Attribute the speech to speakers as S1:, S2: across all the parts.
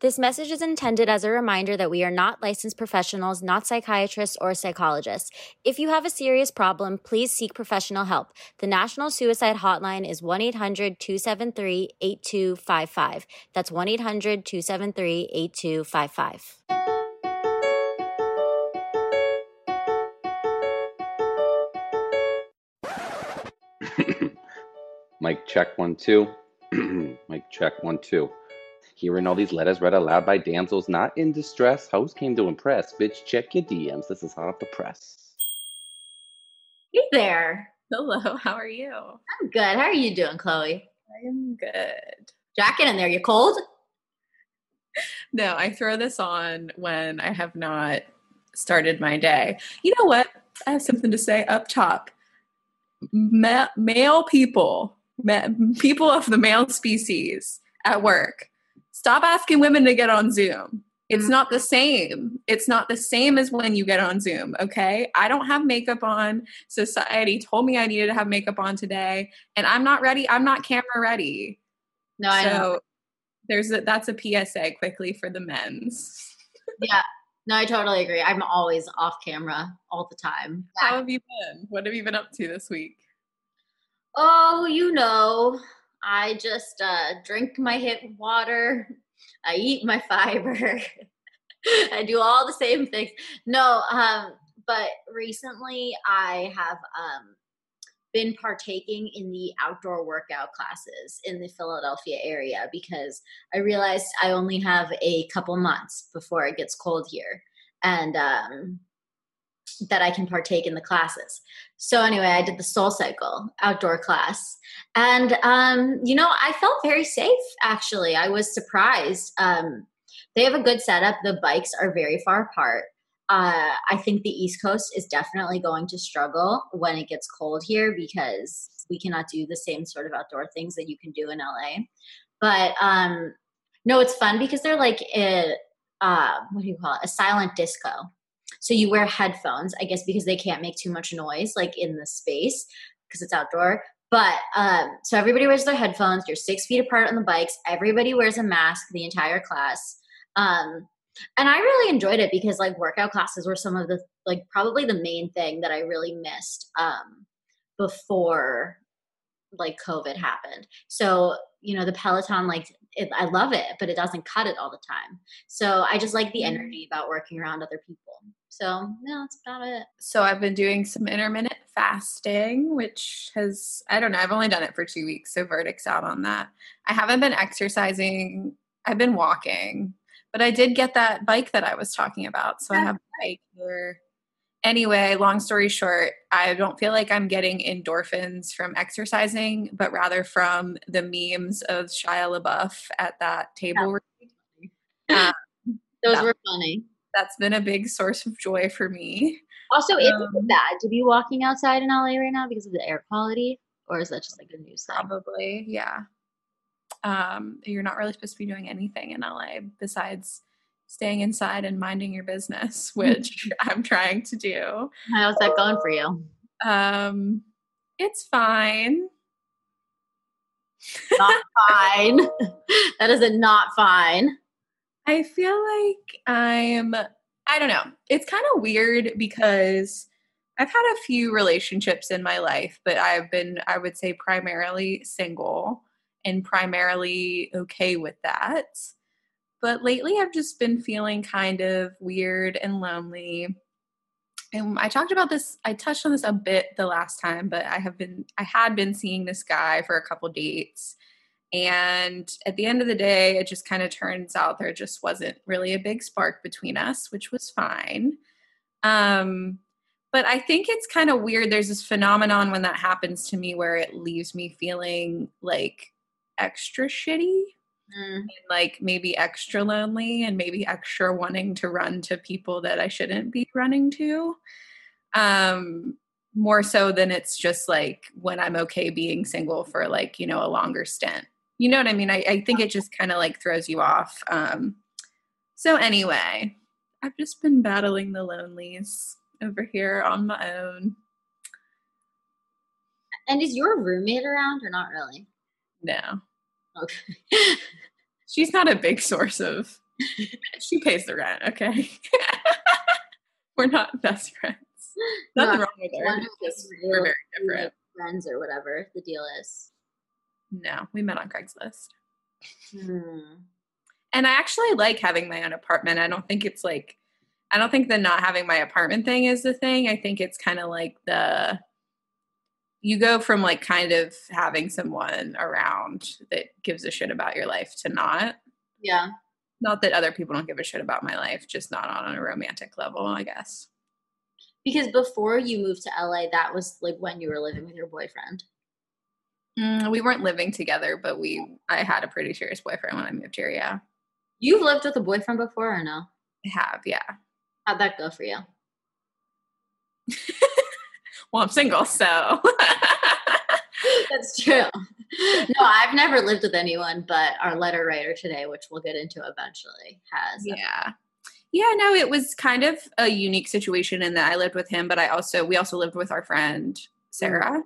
S1: This message is intended as a reminder that we are not licensed professionals, not psychiatrists or psychologists. If you have a serious problem, please seek professional help. The National Suicide Hotline is 1 800 273 8255. That's 1 800 273 8255.
S2: Mic check one, two. Mike, check one, two. Hearing all these letters read aloud by damsels not in distress. Host came to impress. Bitch, check your DMs. This is hot off the press.
S3: Hey there.
S4: Hello, how are you?
S3: I'm good. How are you doing, Chloe?
S4: I am good.
S3: Jacket in there. You cold?
S4: No, I throw this on when I have not started my day. You know what? I have something to say up top. Ma- male people, ma- people of the male species at work, stop asking women to get on Zoom. It's not the same. It's not the same as when you get on Zoom, okay? I don't have makeup on. Society told me I needed to have makeup on today, and I'm not ready. I'm not camera ready.
S3: No, I
S4: so
S3: know.
S4: there's a, that's a PSA quickly for the men's.
S3: Yeah. No, I totally agree. I'm always off camera all the time.
S4: How have you been? What have you been up to this week?
S3: Oh, you know, I just uh, drink my hip water. I eat my fiber. I do all the same things. No, um, but recently I have um, been partaking in the outdoor workout classes in the Philadelphia area because I realized I only have a couple months before it gets cold here. And um, that I can partake in the classes. So anyway, I did the Soul Cycle outdoor class, and um, you know, I felt very safe. Actually, I was surprised. Um, they have a good setup. The bikes are very far apart. Uh, I think the East Coast is definitely going to struggle when it gets cold here because we cannot do the same sort of outdoor things that you can do in LA. But um, no, it's fun because they're like a, uh, what do you call it? A silent disco. So you wear headphones, I guess, because they can't make too much noise, like in the space, because it's outdoor. But um, so everybody wears their headphones. You're six feet apart on the bikes. Everybody wears a mask the entire class. Um, and I really enjoyed it because like workout classes were some of the like probably the main thing that I really missed um, before like COVID happened. So you know the Peloton like it, I love it, but it doesn't cut it all the time. So I just like the mm-hmm. energy about working around other people. So no, that's about it.
S4: So I've been doing some intermittent fasting, which has I don't know, I've only done it for two weeks, so verdict's out on that. I haven't been exercising. I've been walking, but I did get that bike that I was talking about. So I have a bike here. Anyway, long story short, I don't feel like I'm getting endorphins from exercising, but rather from the memes of Shia LaBeouf at that table. read. Um,
S3: Those
S4: that-
S3: were funny.
S4: that's been a big source of joy for me.
S3: Also, is
S4: Um,
S3: it bad to be walking outside in LA right now because of the air quality, or is that just like a news thing?
S4: Probably, yeah. Um, you're not really supposed to be doing anything in LA besides staying inside and minding your business, which I'm trying to do.
S3: How's that going for you?
S4: Um, it's fine.
S3: Not fine. that is a not fine.
S4: I feel like I'm, I don't know. It's kind of weird because I've had a few relationships in my life, but I've been, I would say, primarily single and primarily okay with that. But lately I've just been feeling kind of weird and lonely. And I talked about this, I touched on this a bit the last time, but I have been, I had been seeing this guy for a couple dates. And at the end of the day, it just kind of turns out there just wasn't really a big spark between us, which was fine. Um, but I think it's kind of weird. There's this phenomenon when that happens to me where it leaves me feeling like extra shitty mm. and like maybe extra lonely and maybe extra wanting to run to people that I shouldn't be running to. Um, more so than it's just like when I'm okay being single for like, you know, a longer stint. You know what I mean? I, I think it just kind of like throws you off. Um, so anyway, I've just been battling the lonelies over here on my own.
S3: And is your roommate around or not really?
S4: No.
S3: Okay.
S4: She's not a big source of she pays the rent, okay? we're not best friends. Nothing no, wrong with her. Just, we're very different.
S3: Friends or whatever the deal is.
S4: No, we met on Craigslist.
S3: Hmm.
S4: And I actually like having my own apartment. I don't think it's like I don't think the not having my apartment thing is the thing. I think it's kind of like the you go from like kind of having someone around that gives a shit about your life to not.
S3: Yeah.
S4: Not that other people don't give a shit about my life, just not on a romantic level, I guess.
S3: Because before you moved to LA, that was like when you were living with your boyfriend.
S4: Mm, we weren't living together, but we I had a pretty serious boyfriend when I moved here, yeah.
S3: You've lived with a boyfriend before or no?
S4: I have, yeah.
S3: How'd that go for you?
S4: well, I'm single, so.
S3: That's true. No, I've never lived with anyone, but our letter writer today, which we'll get into eventually, has.
S4: Yeah. Yeah, no, it was kind of a unique situation in that I lived with him, but I also, we also lived with our friend Sarah mm.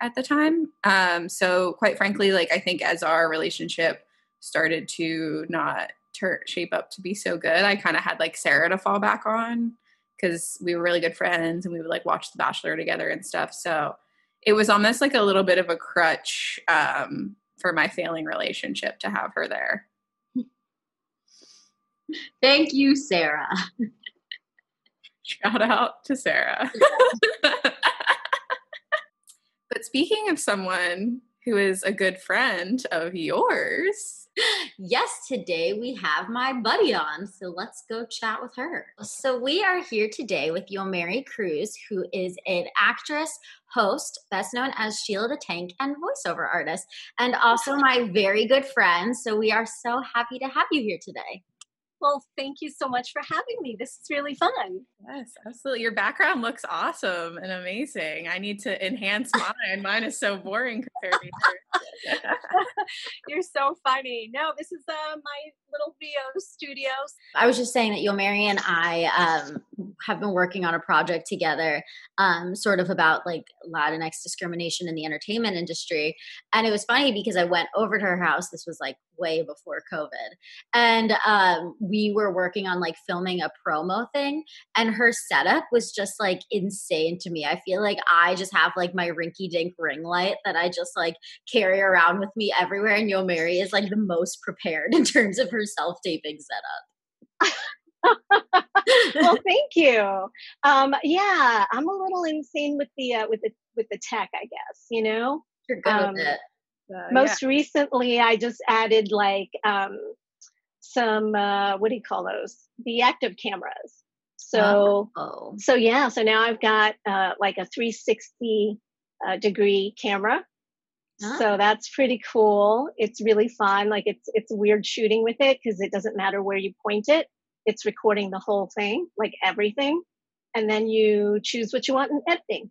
S4: at the time. Um, so, quite frankly, like, I think as our relationship started to not tur- shape up to be so good, I kind of had like Sarah to fall back on because we were really good friends and we would like watch The Bachelor together and stuff. So it was almost like a little bit of a crutch um, for my failing relationship to have her there.
S3: Thank you, Sarah.
S4: Shout out to Sarah. but speaking of someone who is a good friend of yours,
S3: yes, today we have my buddy on. So let's go chat with her. So we are here today with Yomeri Cruz, who is an actress, host, best known as Sheila the Tank, and voiceover artist, and also my very good friend. So we are so happy to have you here today.
S5: Well, thank you so much for having me. This is really fun.
S4: Yes, absolutely. Your background looks awesome and amazing. I need to enhance mine. mine is so boring compared to yours.
S5: You're so funny. No, this is uh, my little VO studios.
S3: I was just saying that Yomeri and I um, have been working on a project together, um, sort of about like Latinx discrimination in the entertainment industry. And it was funny because I went over to her house. This was like way before COVID. And um, we were working on like filming a promo thing, and her setup was just like insane to me. I feel like I just have like my rinky dink ring light that I just like carry around with me everywhere. And Yomeri is like the most prepared in terms of her self taping setup.
S5: well, thank you. Um, yeah, I'm a little insane with the uh, with the with the tech, I guess. You know,
S3: you're good um, with it.
S5: Most yeah. recently, I just added like um, some uh, what do you call those? The active cameras. So oh. so yeah. So now I've got uh, like a 360 uh, degree camera. Oh. So that's pretty cool. It's really fun. Like it's it's weird shooting with it because it doesn't matter where you point it. It's recording the whole thing, like everything, and then you choose what you want in editing.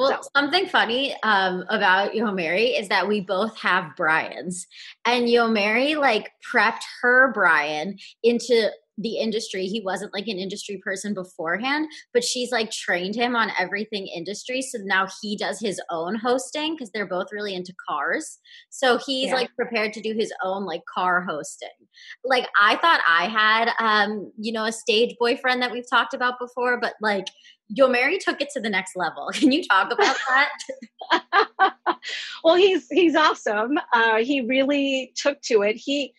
S3: Well, so. something funny um, about Mary is that we both have Brian's, and Yomeri like prepped her Brian into the industry. He wasn't like an industry person beforehand, but she's like trained him on everything industry. So now he does his own hosting because they're both really into cars. So he's yeah. like prepared to do his own like car hosting. Like I thought I had um, you know, a stage boyfriend that we've talked about before, but like Yomeri took it to the next level. Can you talk about that?
S5: well, he's he's awesome. Uh, he really took to it. He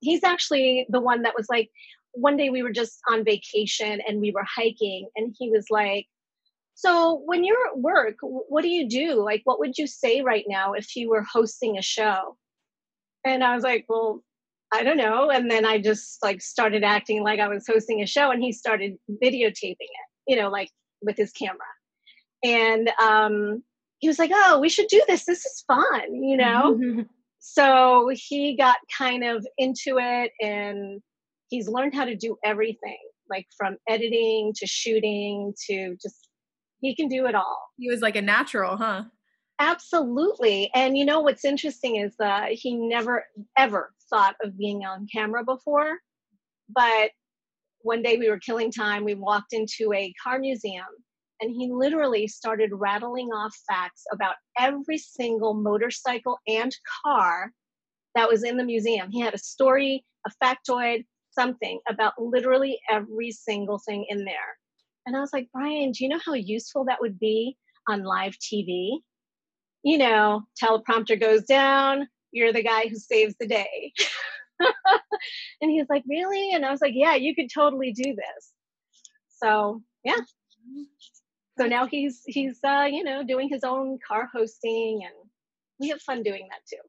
S5: he's actually the one that was like, one day we were just on vacation and we were hiking, and he was like, so when you're at work, what do you do? Like, what would you say right now if you were hosting a show? And I was like, well, I don't know. And then I just like started acting like I was hosting a show and he started videotaping it, you know, like with his camera. And um, he was like, oh, we should do this. This is fun, you know? so he got kind of into it and he's learned how to do everything, like from editing to shooting to just he can do it all.
S4: He was like a natural, huh?
S5: Absolutely. And you know what's interesting is that he never ever thought of being on camera before. But one day we were killing time, we walked into a car museum and he literally started rattling off facts about every single motorcycle and car that was in the museum. He had a story, a factoid, something about literally every single thing in there. And I was like, Brian, do you know how useful that would be on live TV? You know, teleprompter goes down, you're the guy who saves the day. and he was like, Really? And I was like, Yeah, you could totally do this. So yeah. So now he's he's uh, you know, doing his own car hosting and we have fun doing that too.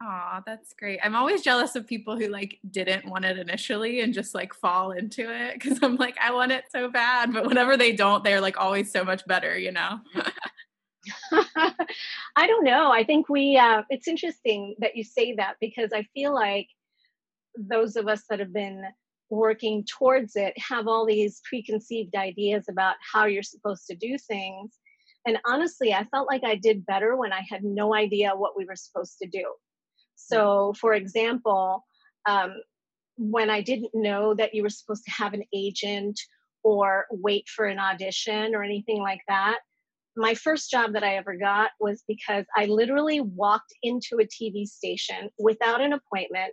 S4: Aw, that's great. I'm always jealous of people who like didn't want it initially and just like fall into it because I'm like, I want it so bad. But whenever they don't, they're like always so much better, you know?
S5: I don't know. I think we, uh, it's interesting that you say that because I feel like those of us that have been working towards it have all these preconceived ideas about how you're supposed to do things. And honestly, I felt like I did better when I had no idea what we were supposed to do. So, for example, um, when I didn't know that you were supposed to have an agent or wait for an audition or anything like that, my first job that I ever got was because I literally walked into a TV station without an appointment.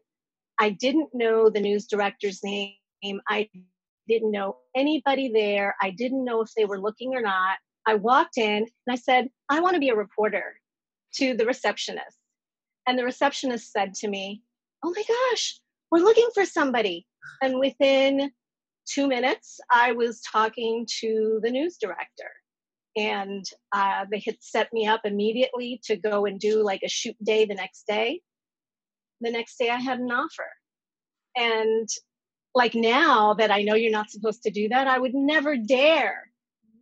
S5: I didn't know the news director's name. I didn't know anybody there. I didn't know if they were looking or not. I walked in and I said, I want to be a reporter to the receptionist. And the receptionist said to me, Oh my gosh, we're looking for somebody. And within two minutes, I was talking to the news director. And uh, they had set me up immediately to go and do like a shoot day the next day. The next day, I had an offer. And like now that I know you're not supposed to do that, I would never dare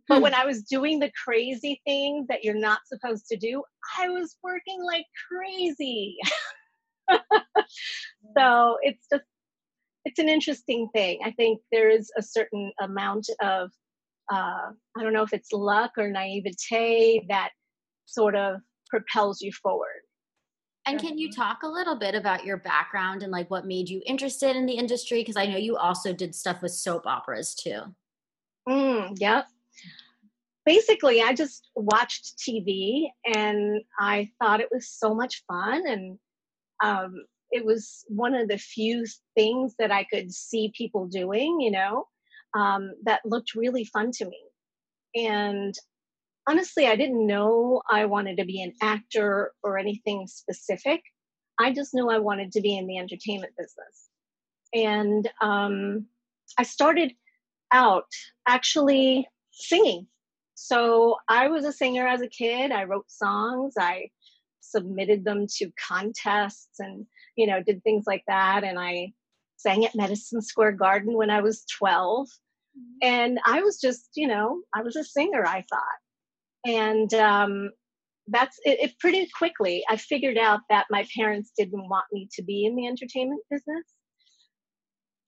S5: but when I was doing the crazy things that you're not supposed to do, I was working like crazy. so it's just, it's an interesting thing. I think there is a certain amount of, uh, I don't know if it's luck or naivete that sort of propels you forward.
S1: And can you talk a little bit about your background and like what made you interested in the industry? Because I know you also did stuff with soap operas too.
S5: Mm, yep basically i just watched tv and i thought it was so much fun and um, it was one of the few things that i could see people doing you know um, that looked really fun to me. And honestly i didn't know i wanted to be an actor or anything specific. I just knew i wanted to be in the entertainment business. And um, i started out actually singing so I was a singer as a kid. I wrote songs. I submitted them to contests and, you know, did things like that. And I sang at Madison Square Garden when I was 12. Mm-hmm. And I was just, you know, I was a singer, I thought. And um, that's it, it pretty quickly. I figured out that my parents didn't want me to be in the entertainment business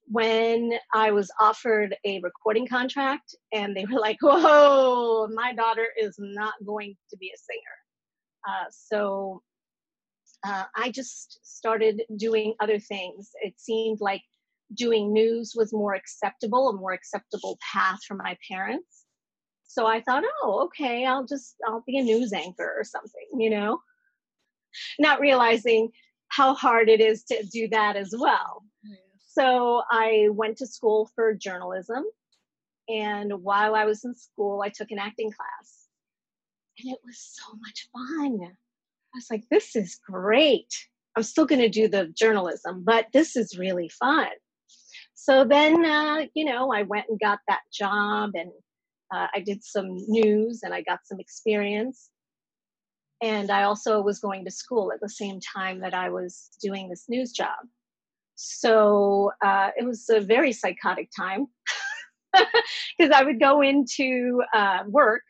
S5: when I was offered a recording contract and they were like, whoa, my daughter is not going to be a singer. Uh, so uh, I just started doing other things. It seemed like doing news was more acceptable, a more acceptable path for my parents. So I thought, oh, okay, I'll just, I'll be a news anchor or something, you know? Not realizing how hard it is to do that as well. So I went to school for journalism. And while I was in school, I took an acting class. And it was so much fun. I was like, this is great. I'm still going to do the journalism, but this is really fun. So then, uh, you know, I went and got that job and uh, I did some news and I got some experience. And I also was going to school at the same time that I was doing this news job. So uh, it was a very psychotic time because I would go into uh, work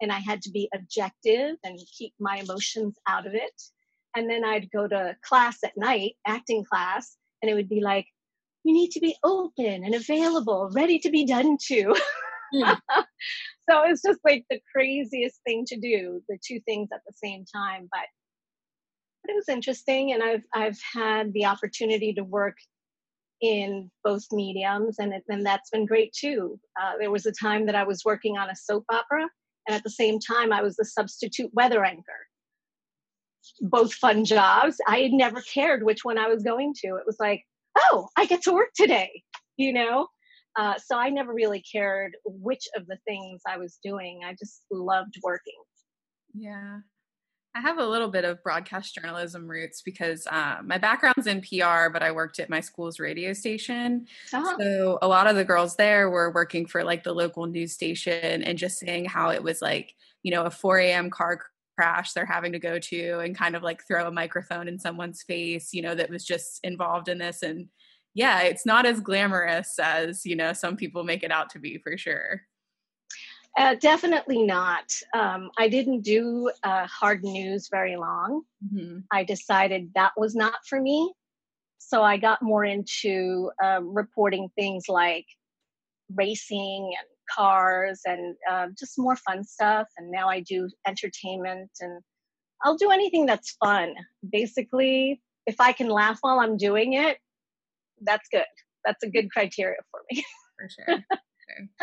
S5: and I had to be objective and keep my emotions out of it. And then I'd go to class at night, acting class, and it would be like, you need to be open and available, ready to be done to. Mm. so it's just like the craziest thing to do, the two things at the same time. But but it was interesting, and I've I've had the opportunity to work in both mediums, and it, and that's been great too. Uh, there was a time that I was working on a soap opera, and at the same time, I was the substitute weather anchor. Both fun jobs. I had never cared which one I was going to. It was like, oh, I get to work today, you know? Uh, so I never really cared which of the things I was doing. I just loved working.
S4: Yeah. I have a little bit of broadcast journalism roots because uh, my background's in PR, but I worked at my school's radio station. Uh-huh. So a lot of the girls there were working for like the local news station and just saying how it was like, you know, a 4 a.m. car crash they're having to go to and kind of like throw a microphone in someone's face, you know, that was just involved in this. And yeah, it's not as glamorous as, you know, some people make it out to be for sure.
S5: Uh, definitely not. Um, I didn't do uh, hard news very long. Mm-hmm. I decided that was not for me. So I got more into uh, reporting things like racing and cars and uh, just more fun stuff. And now I do entertainment and I'll do anything that's fun. Basically, if I can laugh while I'm doing it, that's good. That's a good criteria for me.
S4: For sure.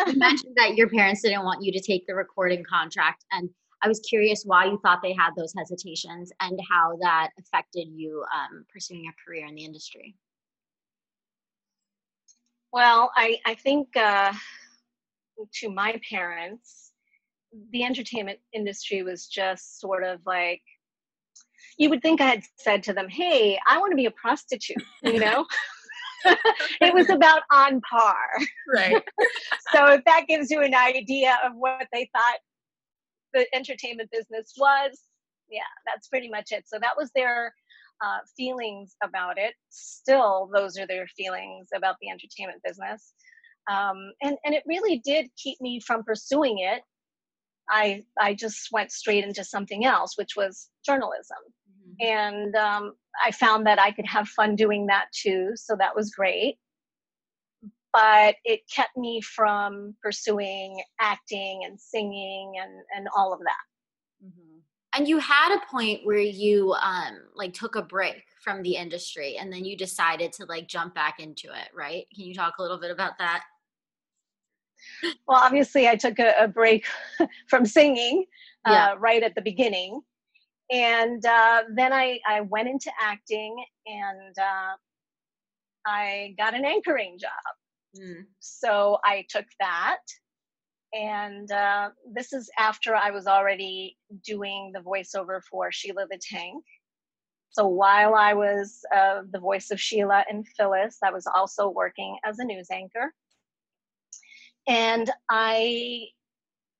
S1: You mentioned that your parents didn't want you to take the recording contract and i was curious why you thought they had those hesitations and how that affected you um, pursuing a career in the industry.
S5: Well i, I think uh, to my parents the entertainment industry was just sort of like you would think i had said to them hey i want to be a prostitute you know it was about on par.
S4: Right.
S5: so if that gives you an idea of what they thought the entertainment business was, yeah, that's pretty much it. So that was their uh, feelings about it. Still, those are their feelings about the entertainment business. Um, and and it really did keep me from pursuing it. I I just went straight into something else, which was journalism. Mm-hmm. And um, I found that I could have fun doing that too. So that was great. But it kept me from pursuing acting and singing and, and all of that.
S1: Mm-hmm. And you had a point where you um, like took a break from the industry and then you decided to like jump back into it, right? Can you talk a little bit about that?
S5: Well, obviously, I took a, a break from singing yeah. uh, right at the beginning and uh, then I, I went into acting and uh, I got an anchoring job. Mm. So I took that. And uh, this is after I was already doing the voiceover for Sheila the Tank. So while I was uh, the voice of Sheila and Phyllis, I was also working as a news anchor. And I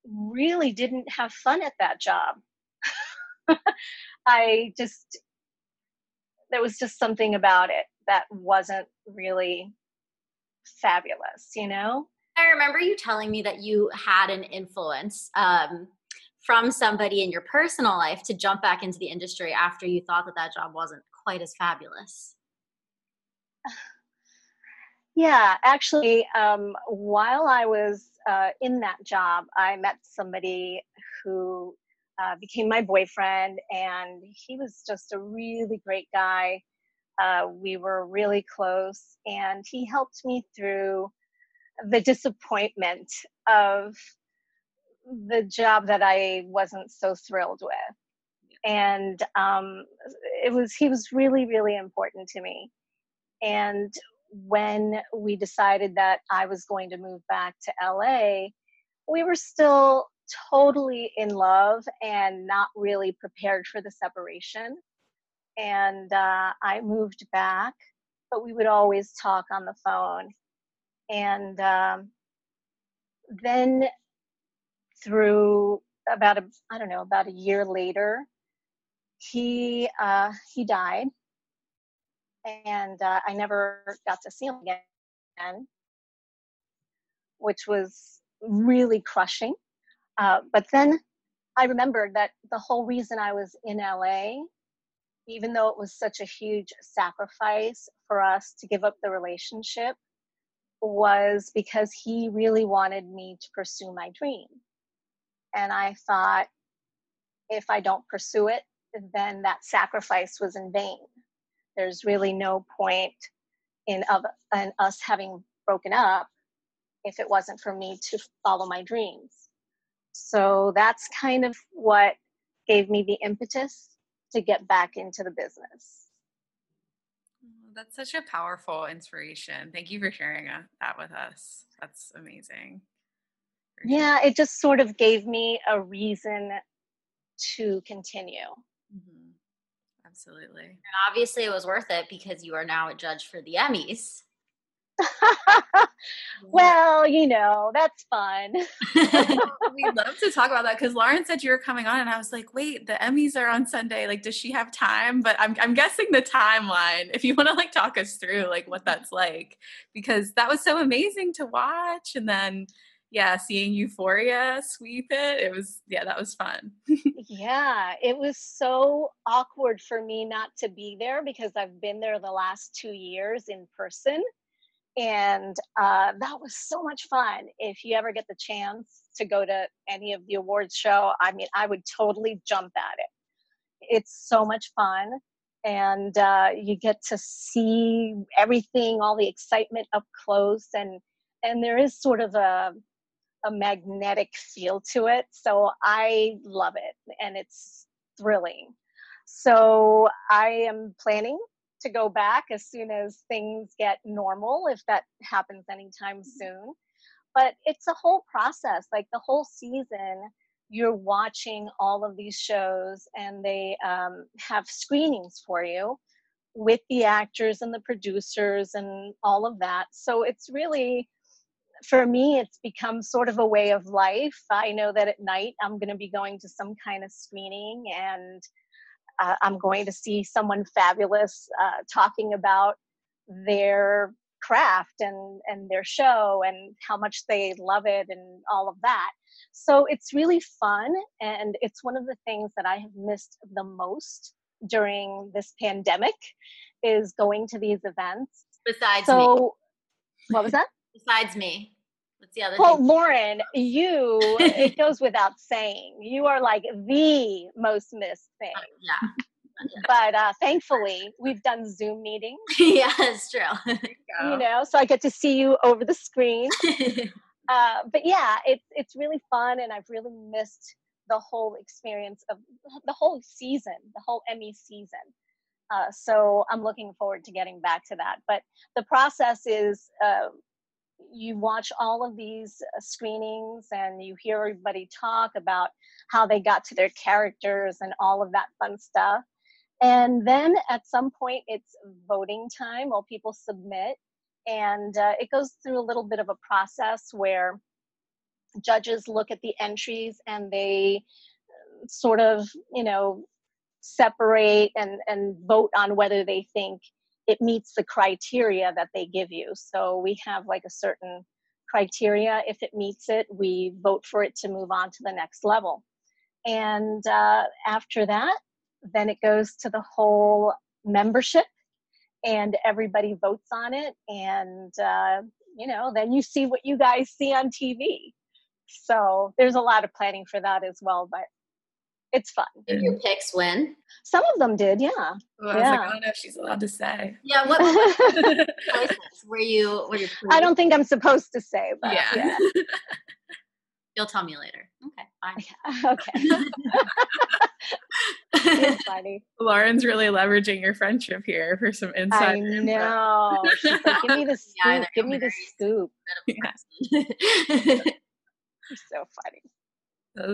S5: really didn't have fun at that job. I just, there was just something about it that wasn't really fabulous, you know?
S1: I remember you telling me that you had an influence um, from somebody in your personal life to jump back into the industry after you thought that that job wasn't quite as fabulous.
S5: Yeah, actually, um, while I was uh, in that job, I met somebody who uh, became my boyfriend, and he was just a really great guy. Uh, we were really close, and he helped me through the disappointment of the job that I wasn't so thrilled with. And um, it was he was really really important to me. And when we decided that I was going to move back to LA, we were still totally in love and not really prepared for the separation. and uh, I moved back, but we would always talk on the phone. And um, then through about a I don't know about a year later, he uh, he died, and uh, I never got to see him again, which was really crushing. Uh, but then I remembered that the whole reason I was in LA, even though it was such a huge sacrifice for us to give up the relationship, was because he really wanted me to pursue my dream. And I thought, if I don't pursue it, then that sacrifice was in vain. There's really no point in, of, in us having broken up if it wasn't for me to follow my dreams. So that's kind of what gave me the impetus to get back into the business.
S4: That's such a powerful inspiration. Thank you for sharing that with us. That's amazing.
S5: Yeah, it just sort of gave me a reason to continue. Mm-hmm.
S4: Absolutely. And
S1: obviously, it was worth it because you are now a judge for the Emmys.
S5: well, you know, that's fun.
S4: We'd love to talk about that because Lauren said you were coming on, and I was like, wait, the Emmys are on Sunday. Like, does she have time? But I'm, I'm guessing the timeline, if you want to like talk us through like what that's like, because that was so amazing to watch. And then, yeah, seeing Euphoria sweep it, it was, yeah, that was fun.
S5: yeah, it was so awkward for me not to be there because I've been there the last two years in person and uh, that was so much fun. If you ever get the chance to go to any of the awards show, I mean, I would totally jump at it. It's so much fun, and uh, you get to see everything, all the excitement up close, and and there is sort of a a magnetic feel to it. So I love it, and it's thrilling. So I am planning to go back as soon as things get normal, if that happens anytime mm-hmm. soon. But it's a whole process. Like the whole season, you're watching all of these shows, and they um, have screenings for you with the actors and the producers and all of that. So it's really, for me, it's become sort of a way of life. I know that at night I'm going to be going to some kind of screening and uh, I'm going to see someone fabulous uh, talking about their craft and and their show and how much they love it and all of that. So it's really fun and it's one of the things that I have missed the most during this pandemic is going to these events.
S1: Besides so, me.
S5: What was that?
S1: Besides me. What's the other
S5: well,
S1: thing?
S5: Lauren, you, it goes without saying, you are like the most missed thing. Uh,
S1: yeah.
S5: but uh, thankfully, we've done Zoom meetings.
S1: yeah, it's true.
S5: you know, so I get to see you over the screen. uh, but yeah, it's it's really fun, and I've really missed the whole experience of the whole season, the whole Emmy season. Uh, so I'm looking forward to getting back to that. But the process is uh, you watch all of these uh, screenings and you hear everybody talk about how they got to their characters and all of that fun stuff. And then at some point, it's voting time while people submit. And uh, it goes through a little bit of a process where judges look at the entries and they uh, sort of, you know, separate and, and vote on whether they think it meets the criteria that they give you. So we have like a certain criteria. If it meets it, we vote for it to move on to the next level. And uh, after that, then it goes to the whole membership and everybody votes on it. And, uh, you know, then you see what you guys see on TV. So there's a lot of planning for that as well. But it's fun.
S1: Did your picks win?
S5: Some of them did, yeah.
S4: Well, I yeah. Oh, like, I don't know if she's allowed to say.
S1: Yeah, what choices were you? Were you?
S5: I don't think I'm supposed to say, but yeah. yeah.
S1: You'll tell me later. Okay,
S5: fine. okay. it's funny.
S4: Lauren's really leveraging your friendship here for some insight. I
S5: know. Like, give me the scoop. Yeah, give me the scoop. Yeah. You're so funny.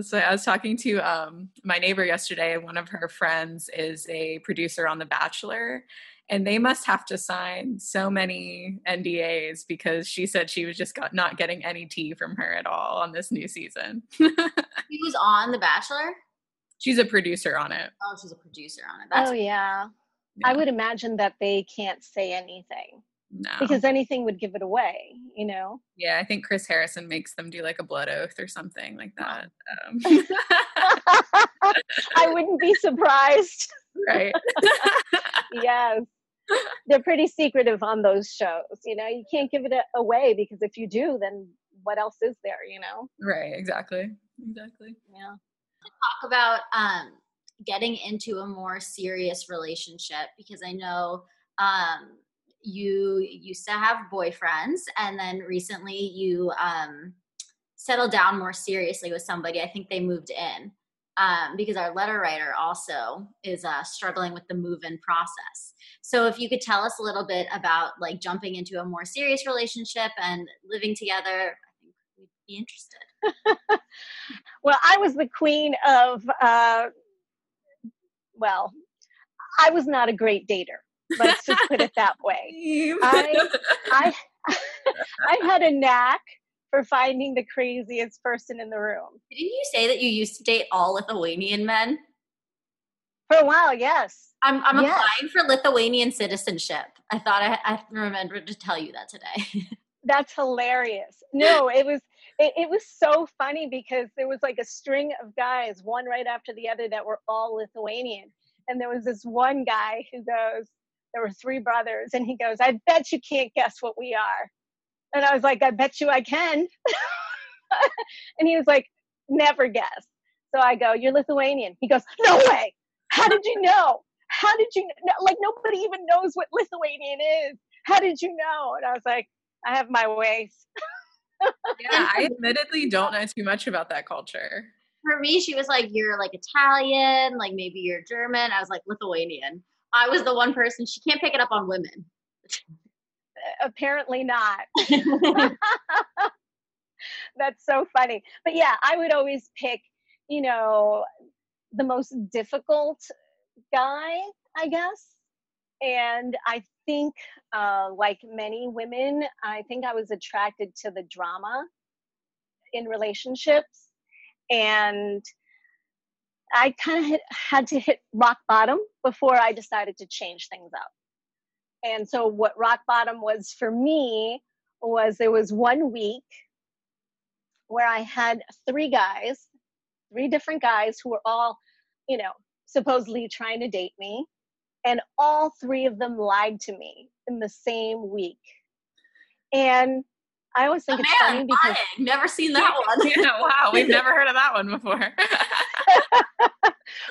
S4: So I was talking to um, my neighbor yesterday, and one of her friends is a producer on The Bachelor, and they must have to sign so many NDAs because she said she was just got, not getting any tea from her at all on this new season.
S3: he was on The Bachelor.
S4: She's a producer on it.
S3: Oh, she's a producer on it. That's
S5: oh yeah. yeah. I would imagine that they can't say anything.
S4: No.
S5: Because anything would give it away, you know?
S4: Yeah, I think Chris Harrison makes them do like a blood oath or something like that. Um.
S5: I wouldn't be surprised.
S4: Right.
S5: yes. They're pretty secretive on those shows. You know, you can't give it away because if you do, then what else is there, you know?
S4: Right, exactly. Exactly.
S5: Yeah.
S3: Talk about um getting into a more serious relationship because I know um you used to have boyfriends and then recently you um, settled down more seriously with somebody. I think they moved in um, because our letter writer also is uh, struggling with the move in process. So if you could tell us a little bit about like jumping into a more serious relationship and living together, I think we'd be interested.
S5: well, I was the queen of, uh, well, I was not a great dater. Let's just put it that way. I, I, I had a knack for finding the craziest person in the room.
S3: Didn't you say that you used to date all Lithuanian men?
S5: For a while, yes.
S3: I'm, I'm yes. applying for Lithuanian citizenship. I thought I, I remembered to tell you that today.
S5: That's hilarious. No, it was it, it, was so funny because there was like a string of guys, one right after the other, that were all Lithuanian. And there was this one guy who goes, there were three brothers and he goes i bet you can't guess what we are. And i was like i bet you i can. And he was like never guess. So i go you're lithuanian. He goes no way. How did you know? How did you know? like nobody even knows what lithuanian is. How did you know? And i was like i have my ways.
S4: Yeah i admittedly don't know too much about that culture.
S3: For me she was like you're like italian like maybe you're german. I was like lithuanian I was the one person she can't pick it up on women.
S5: Apparently not. That's so funny. But yeah, I would always pick, you know, the most difficult guy, I guess. And I think, uh, like many women, I think I was attracted to the drama in relationships. And I kind of had to hit rock bottom before I decided to change things up. And so, what rock bottom was for me was there was one week where I had three guys, three different guys who were all, you know, supposedly trying to date me. And all three of them lied to me in the same week. And I always think
S3: oh,
S5: it's
S3: man,
S5: funny because
S3: lying. never seen that one.
S4: yeah, wow, we've never heard of that one before.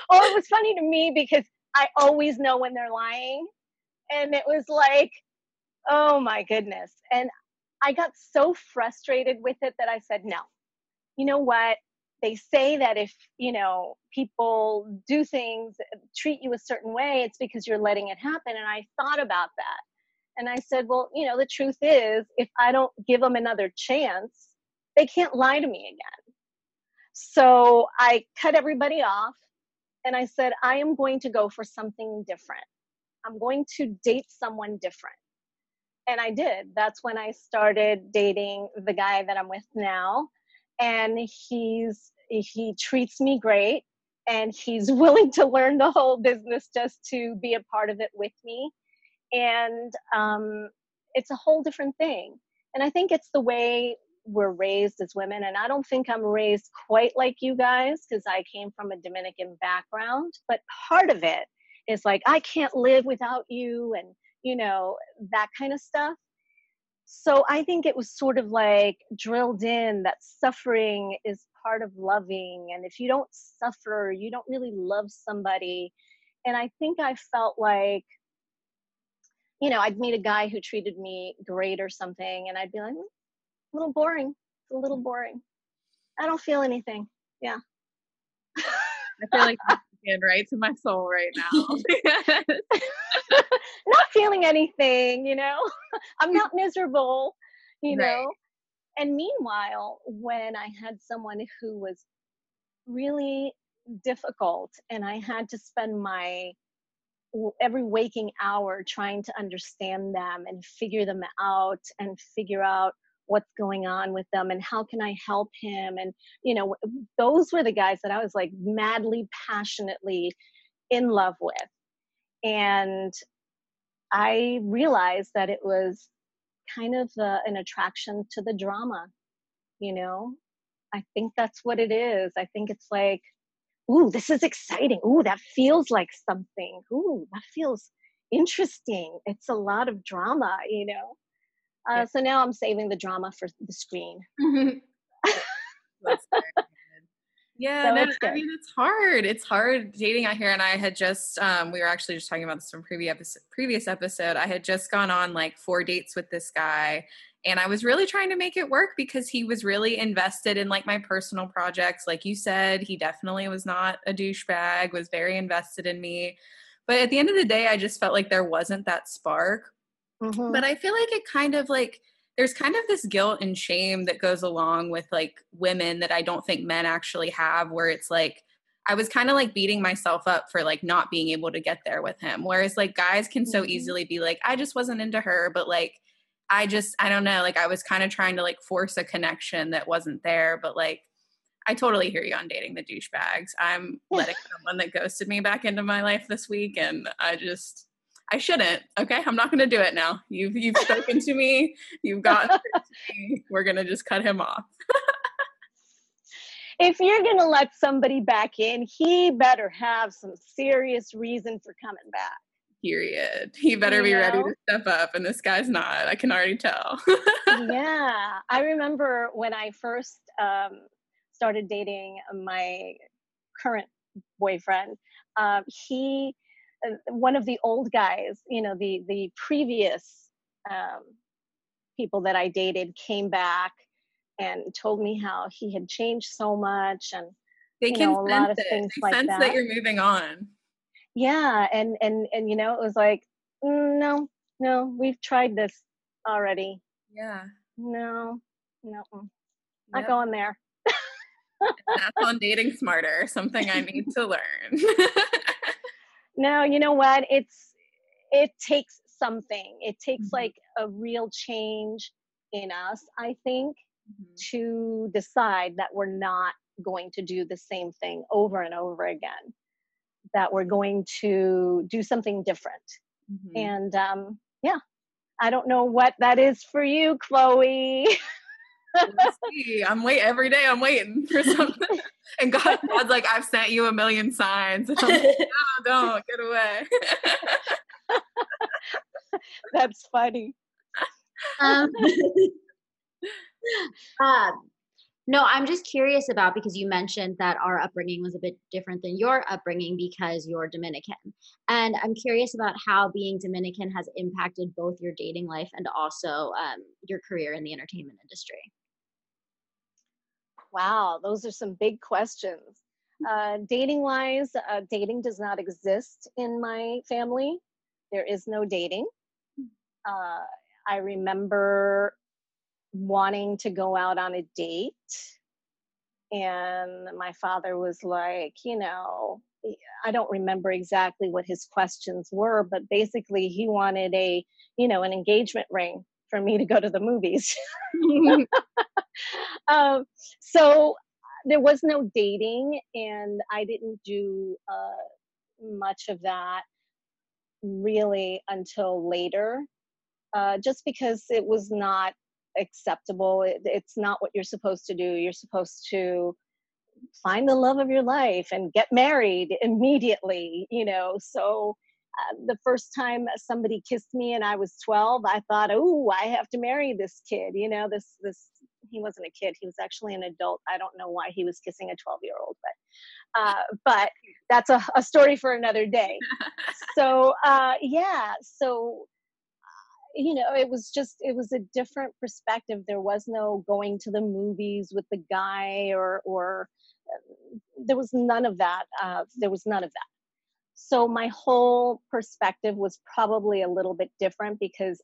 S5: oh, it was funny to me because I always know when they're lying. And it was like, oh my goodness. And I got so frustrated with it that I said, no, you know what? They say that if, you know, people do things, treat you a certain way, it's because you're letting it happen. And I thought about that. And I said, well, you know, the truth is, if I don't give them another chance, they can't lie to me again. So I cut everybody off and I said, I am going to go for something different. I'm going to date someone different. And I did. That's when I started dating the guy that I'm with now. And he's he treats me great and he's willing to learn the whole business just to be a part of it with me. And um, it's a whole different thing. And I think it's the way we're raised as women and i don't think i'm raised quite like you guys because i came from a dominican background but part of it is like i can't live without you and you know that kind of stuff. So i think it was sort of like drilled in that suffering is part of loving and if you don't suffer you don't really love somebody. And i think i felt like you know i'd meet a guy who treated me great or something and i'd be like mm, a little boring. It's a little boring. I don't feel anything. Yeah.
S4: I feel like getting right to my soul right now.
S5: not feeling anything, you know. I'm not miserable, you right. know. And meanwhile, when I had someone who was really difficult and i had to spend my every waking hour trying to understand them and figure them out and figure out what's going on with them and how can i help him? And you know those were the guys that i was like madly passionately in love with. And i realized that it was kind of uh, an attraction to the drama you know? I think that's what it is. I think it's like ooh this is exciting. Ooh that feels like something. Ooh that feels interesting. It's a lot of drama you know uh, so now I'm saving the drama for the screen.
S4: yeah, so no, I mean it's hard. It's hard dating out here, and I had just um, we were actually just talking about this from previous episode, previous episode. I had just gone on like four dates with this guy, and I was really trying to make it work because he was really invested in like my personal projects. Like you said, he definitely was not a douchebag. Was very invested in me. But at the end of the day, I just felt like there wasn't that spark Mm-hmm. But I feel like it kind of like there's kind of this guilt and shame that goes along with like women that I don't think men actually have where it's like I was kind of like beating myself up for like not being able to get there with him whereas like guys can so mm-hmm. easily be like I just wasn't into her but like I just I don't know like I was kind of trying to like force a connection that wasn't there but like I totally hear you on dating the douchebags. I'm letting someone that ghosted me back into my life this week and I just I shouldn't. Okay, I'm not going to do it now. You've you've spoken to me. You've got. We're going to just cut him off.
S5: if you're going to let somebody back in, he better have some serious reason for coming back.
S4: Period. He better you be know? ready to step up, and this guy's not. I can already tell.
S5: yeah, I remember when I first um, started dating my current boyfriend. Um, he one of the old guys, you know, the the previous um, people that I dated came back and told me how he had changed so much and
S4: they can know, a lot of it. things they like sense that. that you're moving on.
S5: Yeah, and and and you know, it was like, mm, no, no, we've tried this already.
S4: Yeah.
S5: No, no, mm, not yep. going there.
S4: that's on dating smarter, something I need to learn.
S5: no you know what it's it takes something it takes mm-hmm. like a real change in us i think mm-hmm. to decide that we're not going to do the same thing over and over again that we're going to do something different mm-hmm. and um yeah i don't know what that is for you chloe
S4: I'm wait every day. I'm waiting for something. And God, God's like, I've sent you a million signs. And I'm like, no, don't get away.
S5: That's funny.
S1: Um, um, no, I'm just curious about because you mentioned that our upbringing was a bit different than your upbringing because you're Dominican. And I'm curious about how being Dominican has impacted both your dating life and also um, your career in the entertainment industry.
S5: Wow, those are some big questions. Uh, dating wise, uh, dating does not exist in my family. There is no dating. Uh, I remember wanting to go out on a date, and my father was like, you know, I don't remember exactly what his questions were, but basically he wanted a, you know, an engagement ring for me to go to the movies. um, so there was no dating, and I didn't do uh, much of that really until later, uh, just because it was not acceptable. It, it's not what you're supposed to do. You're supposed to find the love of your life and get married immediately, you know. So uh, the first time somebody kissed me and I was 12, I thought, "Oh, I have to marry this kid." You know, this this he wasn't a kid; he was actually an adult. I don't know why he was kissing a 12 year old, but uh, but that's a, a story for another day. so uh, yeah, so uh, you know, it was just it was a different perspective. There was no going to the movies with the guy or or uh, there was none of that. Uh, there was none of that so my whole perspective was probably a little bit different because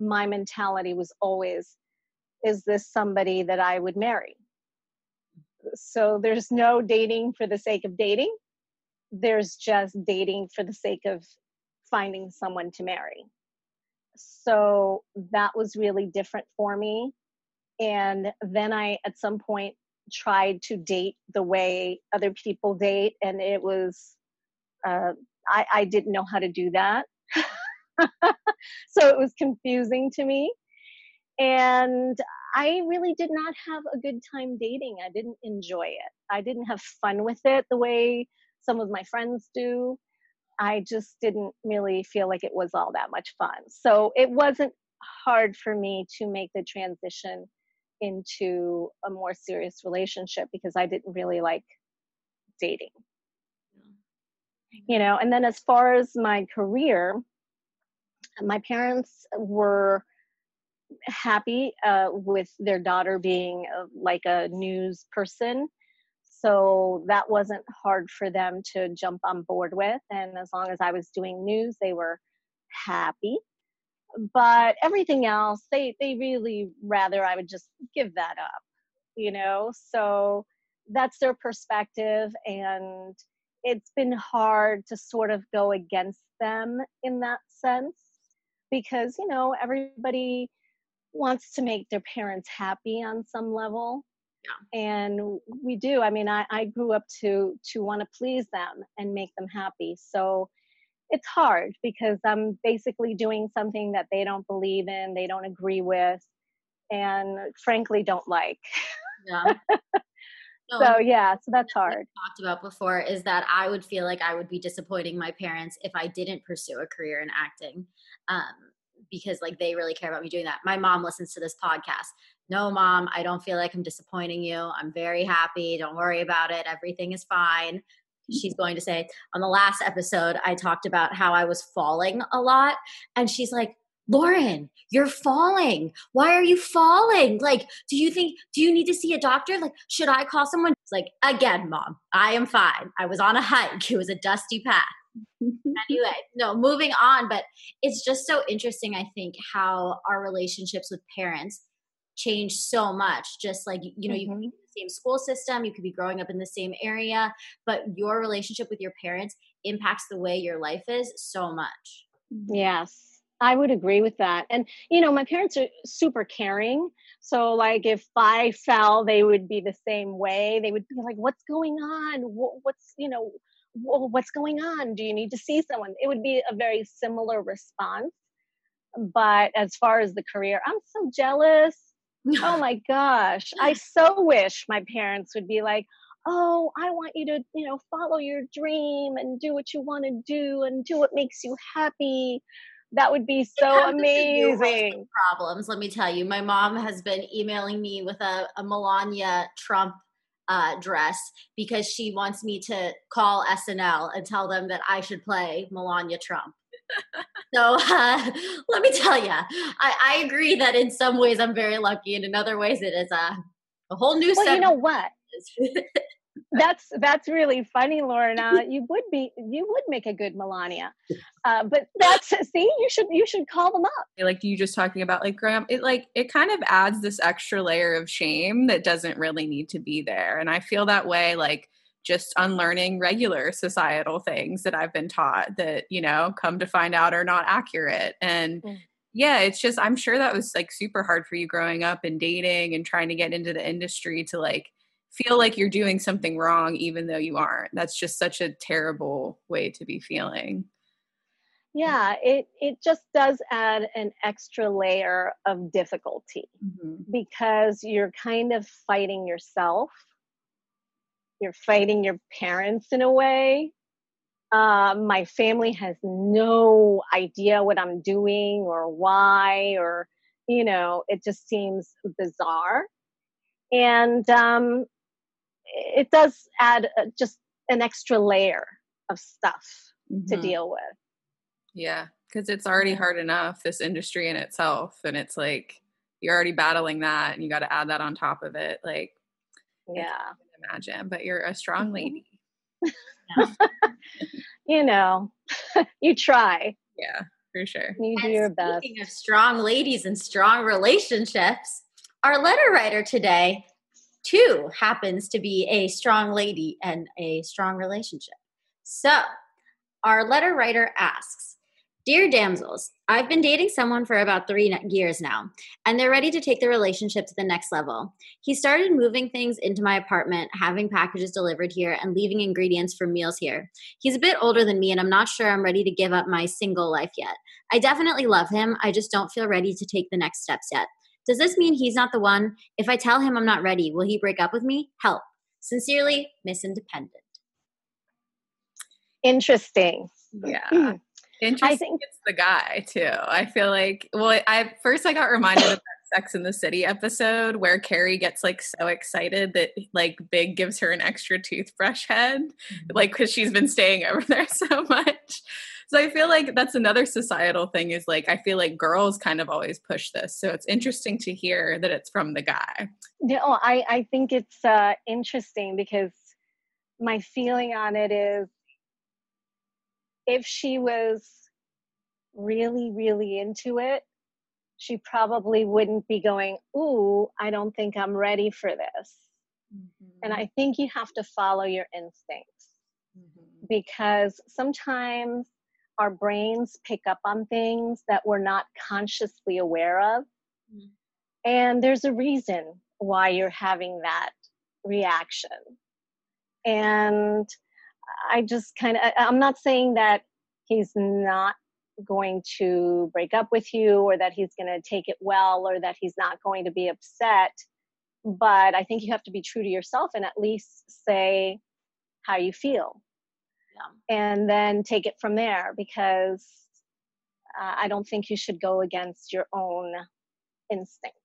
S5: my mentality was always is this somebody that I would marry? so there's no dating for the sake of dating. There's just dating for the sake of finding someone to marry. So that was really different for me. And then I, at some point, tried to date the way other people date, and it was, uh, I, I didn't know how to do that. so it was confusing to me. And I really did not have a good time dating. I didn't enjoy it. I didn't have fun with it the way some of my friends do. I just didn't really feel like it was all that much fun. So it wasn't hard for me to make the transition into a more serious relationship because I didn't really like dating. You know, and then as far as my career, my parents were happy uh, with their daughter being uh, like a news person. So that wasn't hard for them to jump on board with. And as long as I was doing news, they were happy. But everything else, they, they really rather I would just give that up, you know? So that's their perspective. And it's been hard to sort of go against them in that sense because, you know, everybody wants to make their parents happy on some level. Yeah. and we do. I mean I, I grew up to to want to please them and make them happy. So it's hard because i'm basically doing something that they don't believe in they don't agree with and frankly don't like. Yeah no, so yeah so that's hard
S3: talked about before is that i would feel like i would be disappointing my parents if i didn't pursue a career in acting um, because like they really care about me doing that. My mom listens to this podcast. No, mom, I don't feel like I'm disappointing you. I'm very happy. Don't worry about it. Everything is fine. She's going to say, on the last episode, I talked about how I was falling a lot. And she's like, Lauren, you're falling. Why are you falling? Like, do you think, do you need to see a doctor? Like, should I call someone? It's like, again, mom, I am fine. I was on a hike, it was a dusty path anyway, no, moving on. But it's just so interesting, I think, how our relationships with parents change so much. Just like, you know, mm-hmm. you can be in the same school system, you could be growing up in the same area, but your relationship with your parents impacts the way your life is so much.
S5: Yes. I would agree with that. And, you know, my parents are super caring. So, like, if I fell, they would be the same way. They would be like, what's going on? What's, you know, what's going on? Do you need to see someone? It would be a very similar response. But as far as the career, I'm so jealous. oh my gosh. I so wish my parents would be like, oh, I want you to, you know, follow your dream and do what you want to do and do what makes you happy. That would be so amazing.
S3: Problems, let me tell you. My mom has been emailing me with a, a Melania Trump uh, dress because she wants me to call SNL and tell them that I should play Melania Trump. so uh, let me tell you, I, I, agree that in some ways I'm very lucky, and in other ways it is a, a whole new.
S5: Well, you know what? that's that's really funny, Lorna. You would be you would make a good Melania, uh, but that's see you should you should call them up.
S4: Like you just talking about like Graham, it like it kind of adds this extra layer of shame that doesn't really need to be there, and I feel that way like just unlearning regular societal things that I've been taught that you know come to find out are not accurate and. Mm. Yeah, it's just I'm sure that was like super hard for you growing up and dating and trying to get into the industry to like feel like you're doing something wrong even though you aren't. That's just such a terrible way to be feeling.
S5: Yeah it it just does add an extra layer of difficulty mm-hmm. because you're kind of fighting yourself. You're fighting your parents in a way. Uh, my family has no idea what i'm doing or why or you know it just seems bizarre. And um, it does add just an extra layer of stuff mm-hmm. to deal with.
S4: Yeah, because it's already hard enough, this industry in itself. And it's like you're already battling that and you got to add that on top of it. Like,
S5: yeah.
S4: Imagine, but you're a strong mm-hmm. lady.
S5: you know, you try.
S4: Yeah, for sure.
S5: You do your best.
S3: Speaking of strong ladies and strong relationships, our letter writer today two happens to be a strong lady and a strong relationship. So, our letter writer asks Dear damsels, I've been dating someone for about three years now, and they're ready to take the relationship to the next level. He started moving things into my apartment, having packages delivered here, and leaving ingredients for meals here. He's a bit older than me, and I'm not sure I'm ready to give up my single life yet. I definitely love him, I just don't feel ready to take the next steps yet. Does this mean he's not the one? If I tell him I'm not ready, will he break up with me? Help. Sincerely, Miss Independent.
S5: Interesting.
S4: Yeah. Hmm. Interesting. I think it's the guy too. I feel like well, I first I got reminded of that Sex in the City episode where Carrie gets like so excited that like Big gives her an extra toothbrush head, mm-hmm. like because she's been staying over there so much. So I feel like that's another societal thing is like I feel like girls kind of always push this. So it's interesting to hear that it's from the guy.
S5: No, I I think it's uh, interesting because my feeling on it is if she was really, really into it, she probably wouldn't be going, Ooh, I don't think I'm ready for this. Mm-hmm. And I think you have to follow your instincts mm-hmm. because sometimes our brains pick up on things that we're not consciously aware of. Mm-hmm. And there's a reason why you're having that reaction. And I just kind of, I'm not saying that he's not going to break up with you or that he's going to take it well or that he's not going to be upset. But I think you have to be true to yourself and at least say how you feel. Yeah. And then take it from there because uh, I don't think you should go against your own instinct.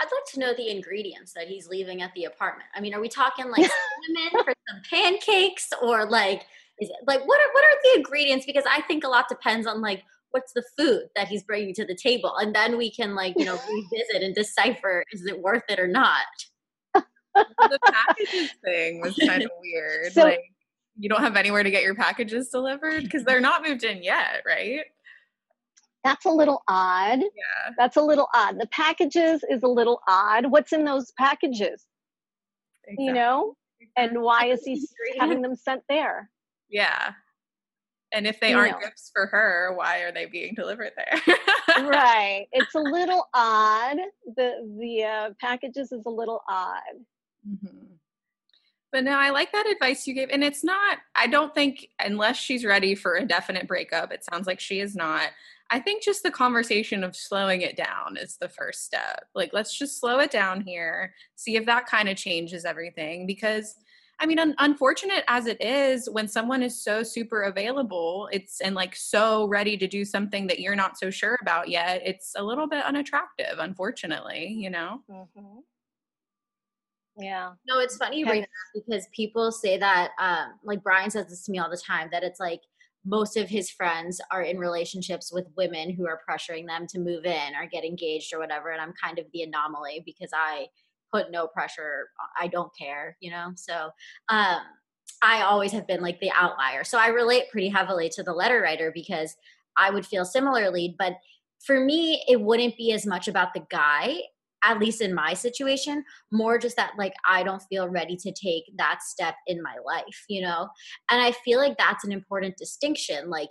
S3: I'd like to know the ingredients that he's leaving at the apartment. I mean, are we talking like cinnamon for some pancakes or like is it like what are what are the ingredients? Because I think a lot depends on like what's the food that he's bringing to the table, and then we can like you know revisit and decipher is it worth it or not.
S4: the packages thing was kind of weird. So, like you don't have anywhere to get your packages delivered because they're not moved in yet, right?
S5: That's a little odd.
S4: Yeah.
S5: That's a little odd. The packages is a little odd. What's in those packages? Exactly. You know? And why is he having them sent there?
S4: Yeah. And if they you aren't know. gifts for her, why are they being delivered there?
S5: right. It's a little odd. The the uh, packages is a little odd. Mm-hmm.
S4: But no, I like that advice you gave. And it's not, I don't think, unless she's ready for a definite breakup, it sounds like she is not. I think just the conversation of slowing it down is the first step. Like, let's just slow it down here, see if that kind of changes everything. Because, I mean, un- unfortunate as it is, when someone is so super available, it's and like so ready to do something that you're not so sure about yet, it's a little bit unattractive, unfortunately, you know? Mm-hmm.
S5: Yeah.
S3: No, it's funny you bring that because people say that, um, like Brian says this to me all the time, that it's like most of his friends are in relationships with women who are pressuring them to move in or get engaged or whatever. And I'm kind of the anomaly because I put no pressure. I don't care, you know? So, um, I always have been like the outlier. So I relate pretty heavily to the letter writer because I would feel similarly. But for me, it wouldn't be as much about the guy at least in my situation, more just that like I don't feel ready to take that step in my life, you know? And I feel like that's an important distinction. Like,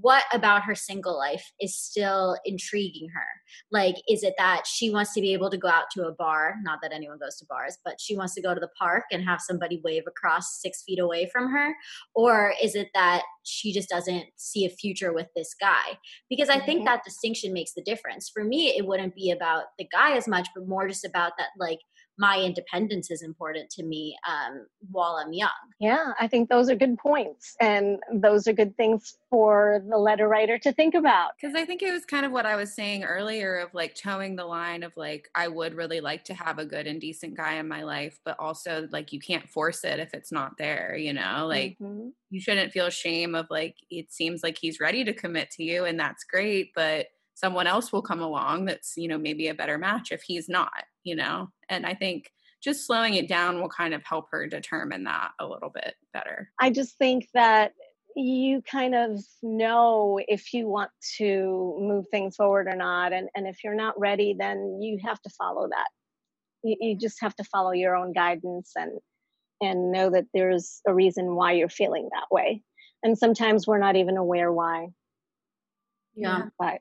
S3: what about her single life is still intriguing her? Like, is it that she wants to be able to go out to a bar? Not that anyone goes to bars, but she wants to go to the park and have somebody wave across six feet away from her? Or is it that she just doesn't see a future with this guy? Because I think mm-hmm. that distinction makes the difference. For me, it wouldn't be about the guy as much, but more just about that, like, my independence is important to me um, while I'm young.
S5: Yeah, I think those are good points. And those are good things for the letter writer to think about.
S4: Because I think it was kind of what I was saying earlier of like toeing the line of like, I would really like to have a good and decent guy in my life, but also like you can't force it if it's not there, you know? Like mm-hmm. you shouldn't feel shame of like, it seems like he's ready to commit to you and that's great, but someone else will come along that's you know maybe a better match if he's not you know? And i think just slowing it down will kind of help her determine that a little bit better.
S5: I just think that you kind of know if you want to move things forward or not and and if you're not ready then you have to follow that. You, you just have to follow your own guidance and and know that there's a reason why you're feeling that way. And sometimes we're not even aware why.
S3: Yeah.
S5: But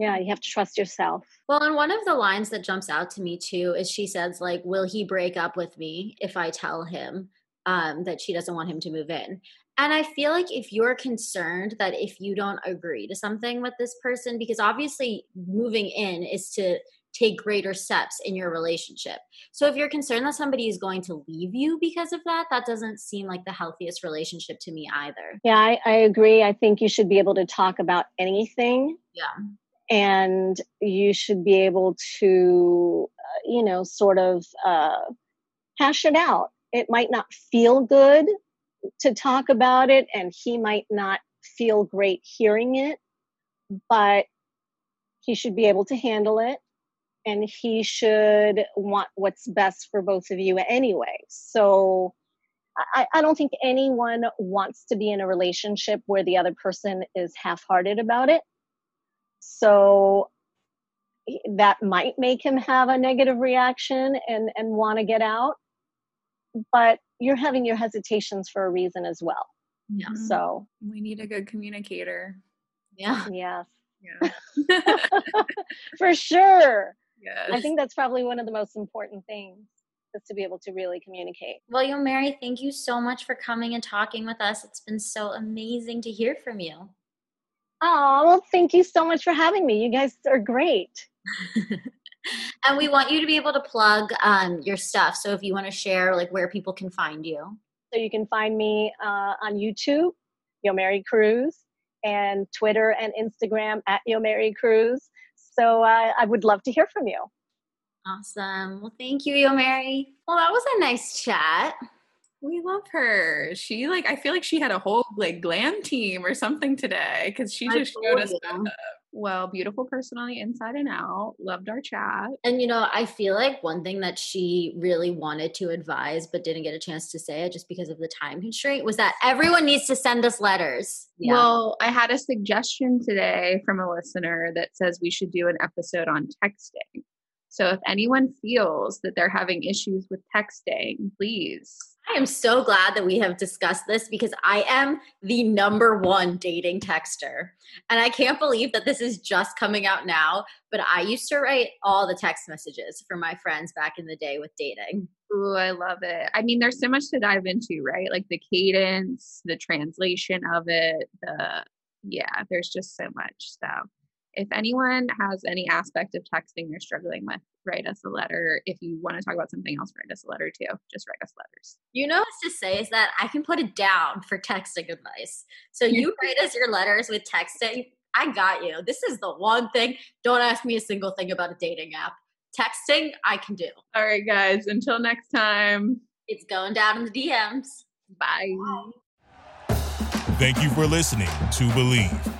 S5: yeah you have to trust yourself
S3: well and one of the lines that jumps out to me too is she says like will he break up with me if i tell him um, that she doesn't want him to move in and i feel like if you're concerned that if you don't agree to something with this person because obviously moving in is to take greater steps in your relationship. So if you're concerned that somebody is going to leave you because of that, that doesn't seem like the healthiest relationship to me either.
S5: Yeah, I, I agree. I think you should be able to talk about anything.
S3: Yeah.
S5: And you should be able to, uh, you know, sort of uh, hash it out. It might not feel good to talk about it, and he might not feel great hearing it, but he should be able to handle it and he should want what's best for both of you anyway. So I, I, don't think anyone wants to be in a relationship where the other person is half hearted about it. So that might make him have a negative reaction and, and want to get out. But you're having your hesitations for a reason as well.
S3: Yeah. Mm-hmm.
S5: So
S4: we need a good communicator.
S3: Yeah.
S5: Yes.
S4: Yeah.
S5: for sure.
S4: Yes.
S5: I think that's probably one of the most important things is to be able to really communicate.
S3: Well, Yomeri, thank you so much for coming and talking with us. It's been so amazing to hear from you.
S5: Oh, well, thank you so much for having me. You guys are great.
S3: and we want you to be able to plug um, your stuff. So if you want to share like where people can find you.
S5: So you can find me uh, on YouTube, Yomeri Cruz, and Twitter and Instagram at Yomeri Cruz. So uh, I would love to hear from you.
S3: Awesome. Well, thank you, Yomeri. Well, that was a nice chat.
S4: We love her. She like I feel like she had a whole like glam team or something today because she just showed us stuff. Well, beautiful person on the inside and out. Loved our chat.
S3: And you know, I feel like one thing that she really wanted to advise but didn't get a chance to say it just because of the time constraint was that everyone needs to send us letters.
S4: Yeah. Well, I had a suggestion today from a listener that says we should do an episode on texting. So if anyone feels that they're having issues with texting, please
S3: I am so glad that we have discussed this because I am the number one dating texter. And I can't believe that this is just coming out now, but I used to write all the text messages for my friends back in the day with dating.
S4: Ooh, I love it. I mean, there's so much to dive into, right? Like the cadence, the translation of it, the yeah, there's just so much. So if anyone has any aspect of texting they're struggling with, write us a letter. If you want to talk about something else, write us a letter too. Just write us letters.
S3: You know what to say is that I can put it down for texting advice. So you write us your letters with texting. I got you. This is the one thing. Don't ask me a single thing about a dating app. Texting, I can do.
S4: All right, guys. Until next time.
S3: It's going down in the DMs.
S4: Bye.
S6: Bye. Thank you for listening to Bleav.